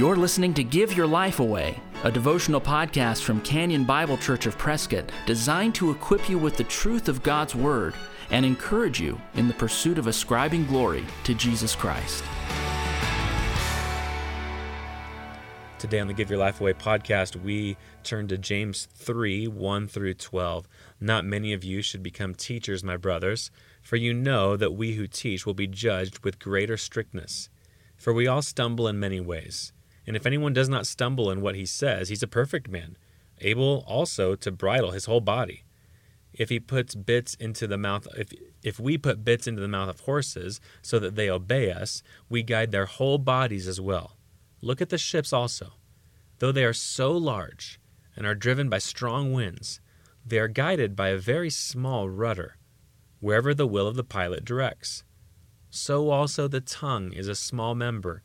You're listening to Give Your Life Away, a devotional podcast from Canyon Bible Church of Prescott designed to equip you with the truth of God's Word and encourage you in the pursuit of ascribing glory to Jesus Christ. Today on the Give Your Life Away podcast, we turn to James 3 1 through 12. Not many of you should become teachers, my brothers, for you know that we who teach will be judged with greater strictness. For we all stumble in many ways. And if anyone does not stumble in what he says, he's a perfect man, able also to bridle his whole body. If he puts bits into the mouth if if we put bits into the mouth of horses so that they obey us, we guide their whole bodies as well. Look at the ships also. Though they are so large and are driven by strong winds, they are guided by a very small rudder, wherever the will of the pilot directs. So also the tongue is a small member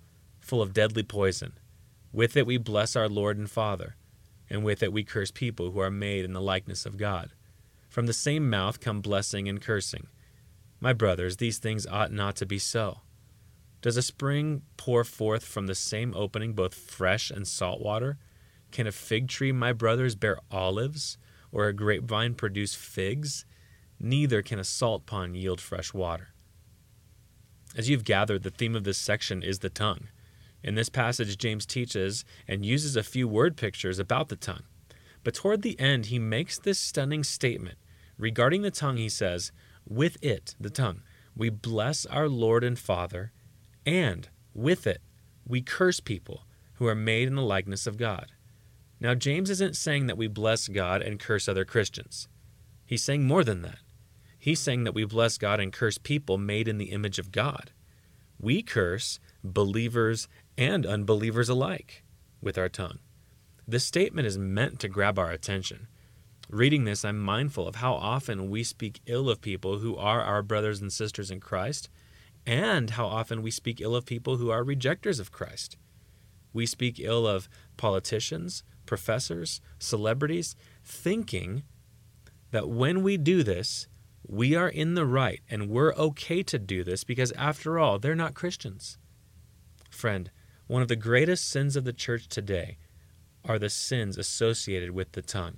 full of deadly poison. With it we bless our Lord and Father, and with it we curse people who are made in the likeness of God. From the same mouth come blessing and cursing. My brothers, these things ought not to be so. Does a spring pour forth from the same opening both fresh and salt water? Can a fig tree, my brothers, bear olives, or a grapevine produce figs? Neither can a salt pond yield fresh water. As you've gathered, the theme of this section is the tongue. In this passage, James teaches and uses a few word pictures about the tongue. But toward the end, he makes this stunning statement. Regarding the tongue, he says, With it, the tongue, we bless our Lord and Father, and with it, we curse people who are made in the likeness of God. Now, James isn't saying that we bless God and curse other Christians. He's saying more than that. He's saying that we bless God and curse people made in the image of God. We curse believers and unbelievers alike with our tongue. This statement is meant to grab our attention. Reading this, I'm mindful of how often we speak ill of people who are our brothers and sisters in Christ, and how often we speak ill of people who are rejectors of Christ. We speak ill of politicians, professors, celebrities, thinking that when we do this, we are in the right and we're okay to do this because, after all, they're not Christians. Friend, one of the greatest sins of the church today are the sins associated with the tongue.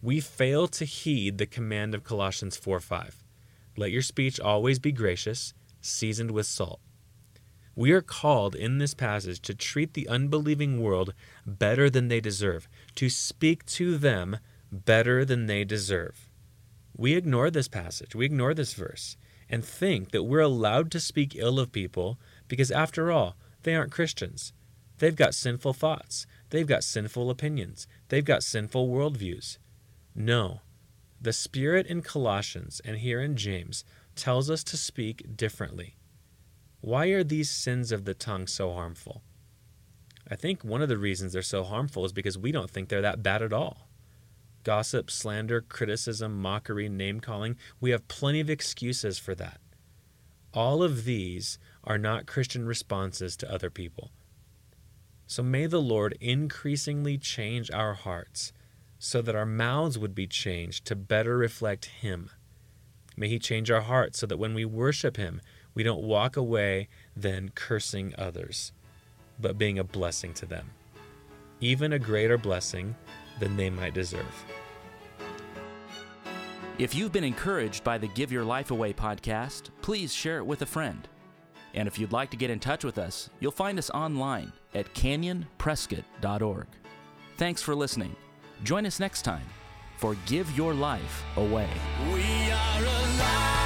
We fail to heed the command of Colossians 4 5. Let your speech always be gracious, seasoned with salt. We are called in this passage to treat the unbelieving world better than they deserve, to speak to them better than they deserve. We ignore this passage, we ignore this verse, and think that we're allowed to speak ill of people because, after all, they aren't Christians. They've got sinful thoughts. They've got sinful opinions. They've got sinful worldviews. No. The Spirit in Colossians and here in James tells us to speak differently. Why are these sins of the tongue so harmful? I think one of the reasons they're so harmful is because we don't think they're that bad at all. Gossip, slander, criticism, mockery, name calling, we have plenty of excuses for that. All of these are not Christian responses to other people. So may the Lord increasingly change our hearts so that our mouths would be changed to better reflect Him. May He change our hearts so that when we worship Him, we don't walk away then cursing others, but being a blessing to them, even a greater blessing than they might deserve. If you've been encouraged by the Give Your Life Away podcast, please share it with a friend. And if you'd like to get in touch with us, you'll find us online at canyonprescott.org. Thanks for listening. Join us next time for Give Your Life Away. We are alive.